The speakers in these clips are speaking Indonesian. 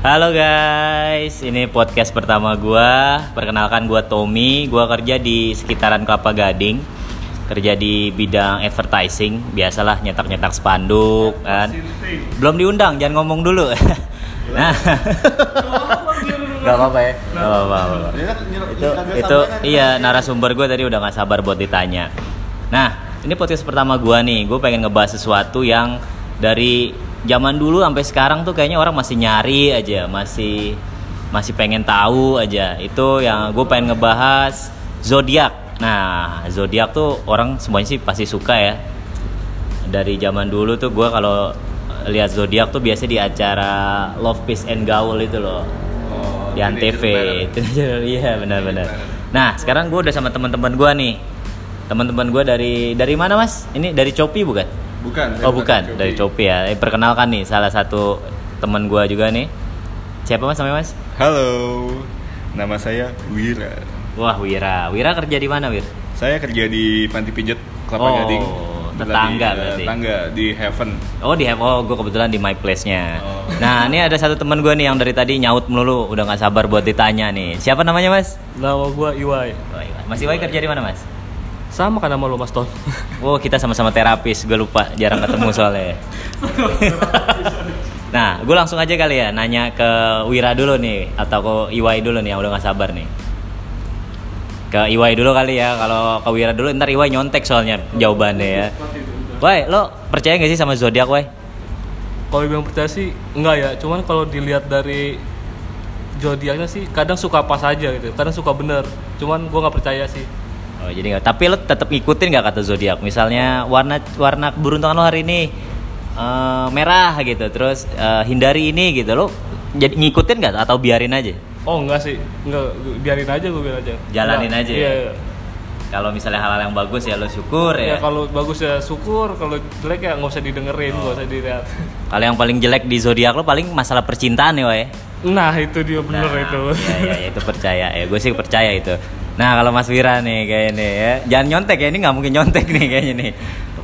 Halo guys, ini podcast pertama gua. Perkenalkan gua Tommy, gua kerja di sekitaran Kelapa Gading. Kerja di bidang advertising, biasalah nyetak-nyetak spanduk kan. Belum diundang, jangan ngomong dulu. nah, Gak apa-apa ya. Gak apa-apa. gak. Itu itu iya narasumber gue tadi udah nggak sabar buat ditanya. Nah, ini podcast pertama gua nih. Gue pengen ngebahas sesuatu yang dari zaman dulu sampai sekarang tuh kayaknya orang masih nyari aja, masih masih pengen tahu aja. Itu yang gue pengen ngebahas zodiak. Nah, zodiak tuh orang semuanya sih pasti suka ya. Dari zaman dulu tuh gue kalau lihat zodiak tuh biasa di acara Love Peace and Gaul itu loh. Oh, di Antv itu iya benar-benar nah sekarang gue udah sama teman-teman gue nih. Teman-teman gue dari dari mana mas? Ini dari Copi bukan Bukan. oh bukan dari Copi ya eh, perkenalkan nih salah satu teman gue juga nih siapa mas namanya mas Halo, nama saya Wira. wah Wira Wira kerja di mana Wir Saya kerja di Panti Pijat Kelapa Oh, Gading. tetangga Di, eh, berarti. Tetangga di Heaven. Oh di oh gue kebetulan di my place nya. Oh. Nah ini ada satu teman gue nih yang dari tadi nyaut melulu, udah nggak sabar buat ditanya nih. Siapa namanya mas? Nama gua Iwai. Oh, iya. Mas Iwai kerja di mana mas? Sama kan nama lu Mas Ton? Oh kita sama-sama terapis, gue lupa jarang ketemu soalnya. nah, gue langsung aja kali ya nanya ke Wira dulu nih atau ke Iwai dulu nih yang udah nggak sabar nih. Ke Iwai dulu kali ya, kalau ke Wira dulu ntar Iwai nyontek soalnya jawabannya ya. Wai, lo percaya gak sih sama zodiak, Wai? kalau dibilang percaya sih enggak ya, cuman kalau dilihat dari zodiaknya sih kadang suka pas aja gitu, kadang suka bener. Cuman gua nggak percaya sih. Oh jadi nggak. Tapi lo tetap ngikutin nggak kata zodiak? Misalnya warna warna keberuntungan lo hari ini eh, merah gitu, terus eh, hindari ini gitu. Lo jadi ngikutin nggak atau biarin aja? Oh enggak sih, enggak biarin aja gua biarin aja. Jalanin Enggak. aja Iya. ya? iya. Kalau misalnya hal-hal yang bagus ya lo syukur ya. Ya kalau bagus ya syukur, kalau jelek ya nggak usah didengerin, nggak usah dilihat. Kalau yang paling jelek di zodiak lo paling masalah percintaan ya, Wai. Nah itu dia bener Nah, itu. Iya, iya, iya, itu percaya ya. Gue sih percaya itu. Nah, kalau Mas Wira nih kayaknya ya. Jangan nyontek ya, ini nggak mungkin nyontek nih kayaknya nih.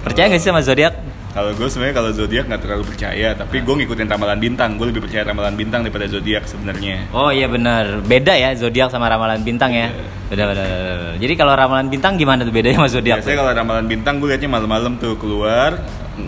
Percaya nggak sih sama zodiak? Kalau gue sebenarnya kalau zodiak nggak terlalu percaya, tapi gue ngikutin ramalan bintang. Gue lebih percaya ramalan bintang daripada zodiak sebenarnya. Oh iya benar, beda ya zodiak sama ramalan bintang ya. Benar benar. benar. Jadi kalau ramalan bintang gimana tuh bedanya sama zodiak? Biasanya kalau ramalan bintang gue liatnya malam-malam tuh keluar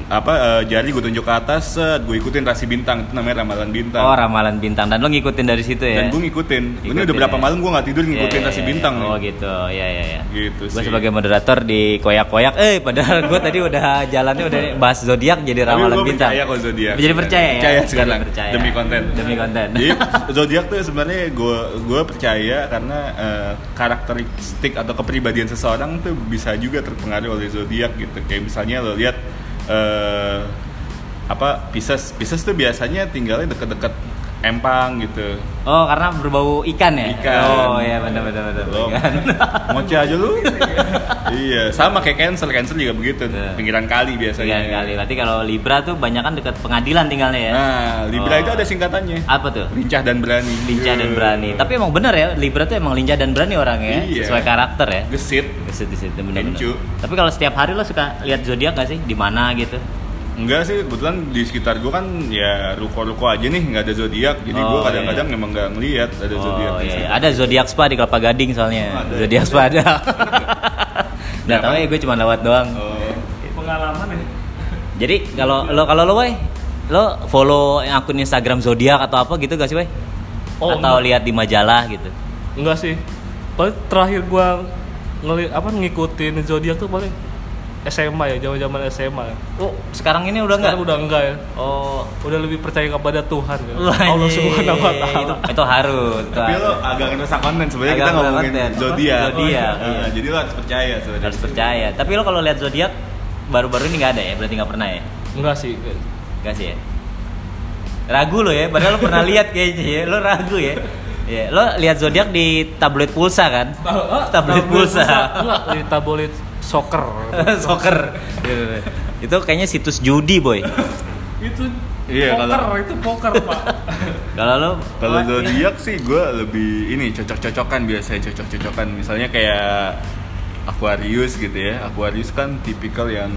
apa eh, jari gue tunjuk ke atas, set, gue ikutin rasi bintang itu namanya ramalan bintang. Oh ramalan bintang dan lo ngikutin dari situ ya? Dan gue ngikutin. Ini Ngikutin udah berapa ya? malam gue nggak tidur ngikutin Iya, rasi iya, bintang iya. nih. Oh gitu, ya ya ya. Gitu Gue sebagai moderator di koyak-koyak, eh padahal gue tadi udah jalannya udah bahas zodiak jadi Tapi ramalan gua bintang. percaya kok zodiak. Jadi percaya ya? Percaya sekarang. percaya. Demi konten. Demi konten. Jadi zodiak tuh sebenarnya gue gue percaya karena eh, karakteristik atau kepribadian seseorang tuh bisa juga terpengaruh oleh zodiak gitu. Kayak misalnya lo lihat eh, apa Pisces, Pisces tuh biasanya tinggalnya deket-deket empang gitu. Oh karena berbau ikan ya? Ikan. Oh iya benar benar benar. Ikan. moce aja lu. iya, sama kayak Cancer, Cancer juga begitu. Iya. Pinggiran kali biasanya. Ikan kali. Berarti kalau Libra tuh banyak kan dekat pengadilan tinggalnya ya? Nah, Libra Oh. itu ada singkatannya. Apa tuh? Lincah dan berani. Lincah dan berani. Tapi emang bener ya, Libra tuh emang lincah dan berani orangnya, Iya. sesuai karakter ya. gesit. Kesit di situ bener-bener. Kencu. Tapi kalau setiap hari lo suka lihat zodiak gak sih? Di mana gitu? Enggak sih, kebetulan di sekitar gua kan ya ruko-ruko aja nih, nggak ada zodiak. Jadi Oh, gua kadang-kadang iya. memang nggak ngeliat ada zodiak. Oh di iya, iya. ada zodiak spa di Kelapa Gading soalnya. Oh, ada. Zodiak spa ada. Nggak tahu ya gue cuma lewat doang. Oh, Pengalaman ya. Jadi kalau lo kalau lo Woy, lo follow akun Instagram zodiak atau apa gitu gak sih Woy? Oh, atau enggak. lihat di majalah gitu? Enggak sih. Paling terakhir gua ngeli apa ngikutin zodiak tuh paling SMA ya, zaman-zaman SMA. Oh sekarang ini udah nggak? Udah enggak ya. Oh Udah lebih percaya kepada Tuhan ya. Wah, Allah. Subhanahu wa itu, taala. itu harus. Itu tapi harus. lo agak ngerusak konten sebenarnya Agak kita ngomongin konten. zodiak. Zodiak, Nah, iya. Jadi lo harus percaya sebenarnya. harus percaya. Tapi lo kalau lihat zodiak baru-baru ini nggak ada ya? Berarti nggak pernah ya? Enggak sih. Gak sih ya? Ragu lo ya, padahal lo pernah lihat kayaknya ya. Lo ragu ya. Ya, lo lihat zodiak di tablet pulsa kan? tablet pulsa. Enggak, di tabloid soccer. Soccer. Itu kayaknya situs judi, boy. itu Iya, poker, kalau- itu poker, Pak. Kalau lo Kalau zodiak sih gue lebih ini cocok-cocokan biasanya cocok-cocokan. Misalnya kayak Aquarius gitu ya. Aquarius kan tipikal yang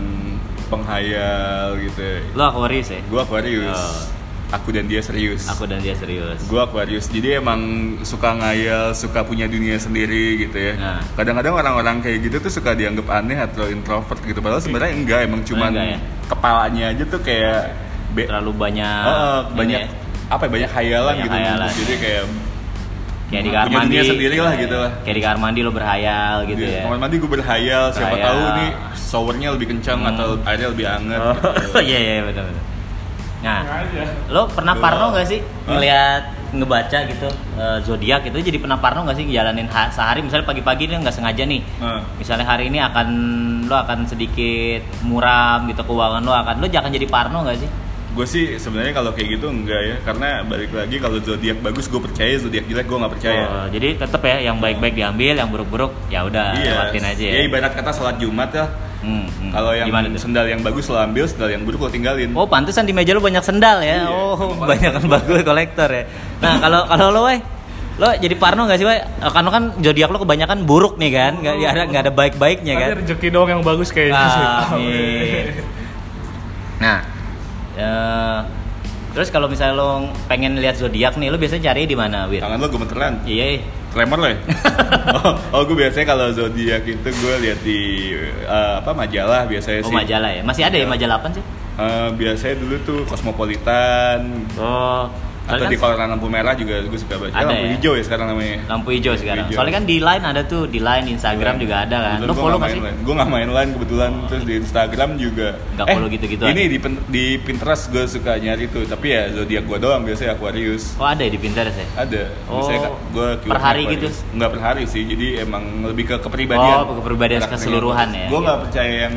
penghayal gitu. lo Aquarius ya? Gue Aquarius. Oh. Aku dan dia serius. Aku dan dia serius. Gue Aquarius, jadi emang suka ngayal, suka punya dunia sendiri gitu ya. Nah. Kadang-kadang orang-orang kayak gitu tuh suka dianggap aneh atau introvert gitu. Padahal sebenarnya enggak, emang cuman enggak ya? kepalanya aja tuh kayak be- Terlalu banyak ini banyak ya, apa ya, banyak hayalan Banyak gitu. hayalan. Jadi kayak kayak di kamar mandi. dunia sendiri lah gitu lah. Kayak di kamar mandi lo berhayal gitu Iya, ya. Kamar mandi gue berhayal, siapa Berhayal. tahu nih showernya lebih kencang Hmm. atau airnya lebih anget. Oh, gitu. iya iya benar benar. Nah, lo pernah Gua- parno gak sih ngelihat ngebaca gitu eh, zodiak itu jadi pernah parno gak sih ngejalanin ha- sehari? Misalnya pagi-pagi nih nggak sengaja nih. Nah, misalnya hari ini akan lo akan sedikit muram gitu keuangan lo akan lo jangan jadi parno gak sih? Gue sih sebenarnya kalau kayak gitu enggak ya, karena balik lagi kalau zodiak bagus gue percaya, zodiak jelek gue nggak percaya. Oh, jadi tetap ya yang baik-baik diambil yang buruk-buruk ya udah iya, lewatin aja ya, ya ibarat kata sholat Jumat ya. Hmm, hmm. Kalau yang Gimana tuh? sendal yang bagus lo ambil, sendal yang buruk lo tinggalin. Oh, pantesan di meja lo banyak sendal ya. Iya, oh, banyak kan bagus kolektor ya. Nah, kalau kalau lo, weh, lo jadi parno gak sih, weh? Karena kan zodiak lo kebanyakan buruk nih kan, nggak nggak ada nggak ada baik-baiknya kan. Rezeki doang yang bagus kayaknya sih Amin. Nah, eh, terus kalau misalnya lo pengen lihat zodiak nih, lo biasanya cari di mana, Wir? Tangan lo gemeteran. Iya. Iya. Tremor lo ya? oh, oh gue biasanya kalau zodiak itu gue lihat di eh, apa majalah biasanya Oh, sih. majalah ya. Masih ada ya majalah apa sih? Eh, biasanya dulu tuh Cosmopolitan Oh, atau soalnya di kan koran lampu merah juga gue suka baca. Ada lampu ya? hijau ya sekarang namanya. lampu hijau sekarang. hijau. Soalnya kan di line ada tuh, di line Instagram juga ada kan. Lo follow gak sih? Gue gak main line kebetulan terus di Instagram juga. Nggak follow gitu-gitu Ini di, di Pinterest gue suka nyari tuh, tapi ya zodiak gue doang biasanya Aquarius. Oh, ada ya di Pinterest ya? Ada. Oh, Biasanya gue per hari gitu? Nggak per hari sih, jadi emang lebih ke kepribadian. Oh, kepribadian keseluruhan ya, Gue nggak gitu. percaya yang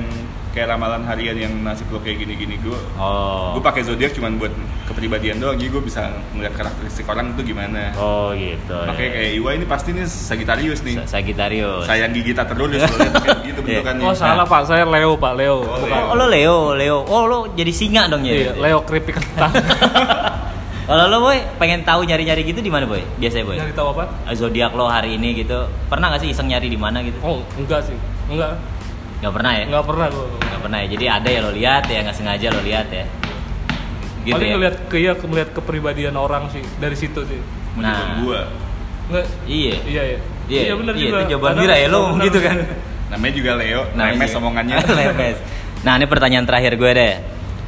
kayak ramalan harian yang nasib lo kayak gini-gini. Gue Oh. gue pakai zodiak cuma buat kepribadian doang, jadi gue bisa melihat karakteristik orang itu gimana. Oh, gitu. Makanya kayak Iwa ini pasti nih Sagittarius nih. Sa- Sagittarius. sayang gigi tak kayak gitu Iya. bentukannya. Oh salah pak, saya Leo pak, Leo Oh, bukan Oh, lo Leo, Leo. Oh, lo jadi singa dong ya? Iya, Leo keripik kentang Kalau lo boy pengen tahu nyari-nyari gitu di mana boy? Biasanya boy. Nyari tahu apa? Zodiak lo hari ini gitu. Pernah gak sih iseng nyari di mana gitu? Oh enggak sih, enggak, Gak pernah ya? enggak pernah gue Gak pernah ya. Jadi ada ya lo lihat ya nggak sengaja lo lihat ya. Gitu Paling ya. ngeliat ke ya, melihat kepribadian orang sih dari situ sih Nah. gue Enggak, Iya. iya iya Iya, benar iya, juga itu jawaban Mira ya lo benar gitu kan. namanya juga Leo, Namanya remes juga. omongannya. Lemes. Nah, ini pertanyaan terakhir gue deh.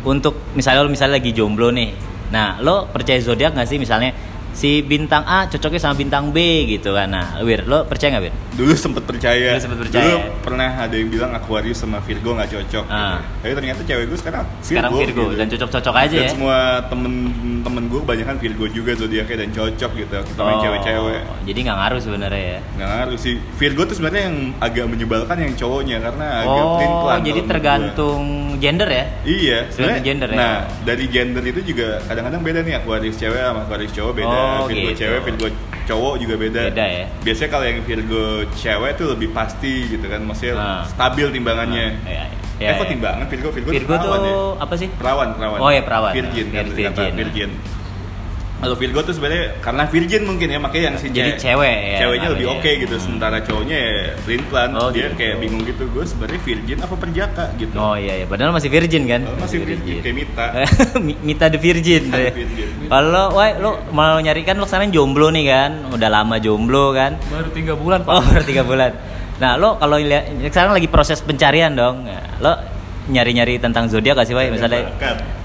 Untuk misalnya lo misalnya lagi jomblo nih. Nah, lo percaya zodiak nggak sih misalnya si bintang A cocoknya sama bintang B gitu kan. Nah, Wir, lo percaya nggak, Wir? Dulu sempet percaya. Dulu sempet percaya. Dulu pernah ada yang bilang Aquarius sama Virgo nggak cocok. Ah. Tapi ternyata cewek gue sekarang Virgo. Sekarang Virgo gitu. dan cocok-cocok aja Dan ya. semua temen-temen gue kebanyakan Virgo juga zodiaknya dan cocok gitu. Kita main Oh, cewek-cewek. Jadi nggak ngaruh sebenarnya ya. Nggak ngaruh sih. Virgo tuh sebenarnya yang agak menyebalkan yang cowoknya karena agak Oh, jadi tergantung gender ya? Iya, sebenarnya. gender ya? Nah, dari gender itu juga kadang-kadang beda nih Aquarius cewek sama Aquarius cowok beda. Oh, Virgo gitu. cewek, Virgo cowok juga beda. Beda ya? Biasanya kalau yang Virgo cewek tuh lebih pasti gitu kan, maksudnya Ah. stabil timbangannya. Iya, eh kok timbangan Virgo? Virgo, Virgo tuh ya? apa sih? Perawan, perawan. Oh, ya, perawan. Virgin kan Virgin. kata virgin. Kalau Virgo tuh sebenarnya karena virgin mungkin ya makanya yang si Jadi ce- cewek ya, Ceweknya lebih oke gitu, sementara cowoknya ya pelan. Oh, dia gitu. kayak bingung gitu. Gue sebenarnya virgin apa perjaka gitu. Oh iya, iya. padahal masih virgin kan? Oh, masih virgin, kayak Mita. Mi- Mita the Virgin. Virgin. Kalau, wah, lo mau nyari kan lo sekarang jomblo nih kan, udah lama jomblo kan. Baru tiga bulan pak Oh, baru tiga bulan. Nah, lo kalau lihat sekarang lagi proses pencarian dong. Nah, lo nyari-nyari tentang zodiak gak sih, Wai? Misalnya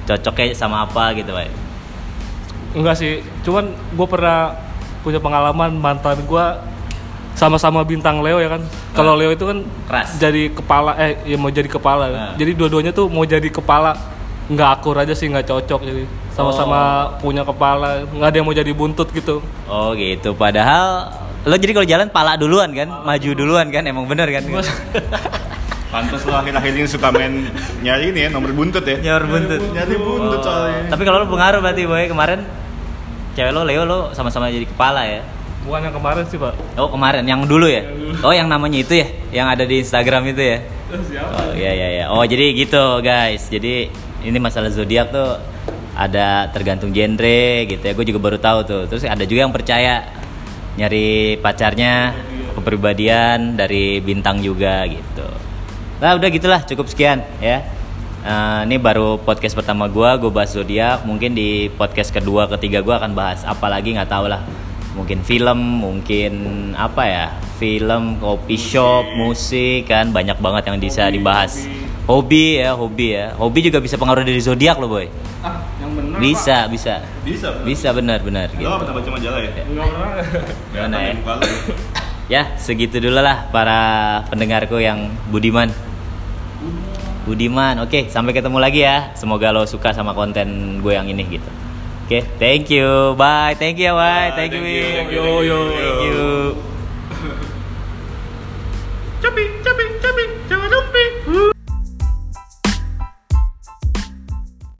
cocoknya sama apa gitu, Wai? Enggak sih, cuman gue pernah punya pengalaman mantan gue sama-sama bintang Leo ya kan. Kalau Leo itu kan Keras. jadi kepala eh ya mau jadi kepala. Nah. Jadi dua-duanya tuh mau jadi kepala nggak akur aja sih nggak cocok jadi sama-sama punya kepala nggak ada yang mau jadi buntut gitu. Oh, gitu. Padahal lo jadi kalau jalan pala duluan kan, maju duluan kan, emang bener kan? Pantas lo akhir-akhir ini suka main nyari ini ya nomor buntut ya. Nyawar buntut. Nyari buntut Oh. soalnya. Tapi kalau lo pengaruh berarti, Boy. Kemarin cewek lo Leo lo sama-sama jadi kepala ya. Bukan yang kemarin sih pak. Oh, kemarin yang dulu ya? Oh, yang namanya itu ya, yang ada di Instagram itu ya. Siapa? Oh iya iya iya. Oh jadi gitu guys. Jadi ini masalah zodiak tuh ada tergantung genre gitu ya. Gue juga baru tahu tuh. Terus ada juga yang percaya nyari pacarnya kepribadian dari bintang juga gitu. Nah udah gitulah cukup sekian ya. Eh, ini baru podcast pertama gua, gue bahas zodiak. Mungkin di podcast kedua, ketiga gua akan bahas apa lagi nggak tahu lah. Mungkin film, mungkin apa ya? Film, kopi shop, musik kan banyak banget yang bisa dibahas. Hobi ya, hobi ya. Hobi juga bisa pengaruh dari zodiak loh, boy. Ah, yang benar. Bisa, bisa. Bisa. Pak. Bisa benar, benar Lo gitu. pernah baca majalah ya? Enggak pernah. Ya? lo. Ya, segitu dulu lah para pendengarku yang budiman. Budiman, oke, sampai ketemu lagi ya. Semoga lo suka sama konten gue yang ini gitu. Oke, thank you, bye, thank you, ya, bye, Bye, thank you, thank you, thank you, Yo, yo. thank you.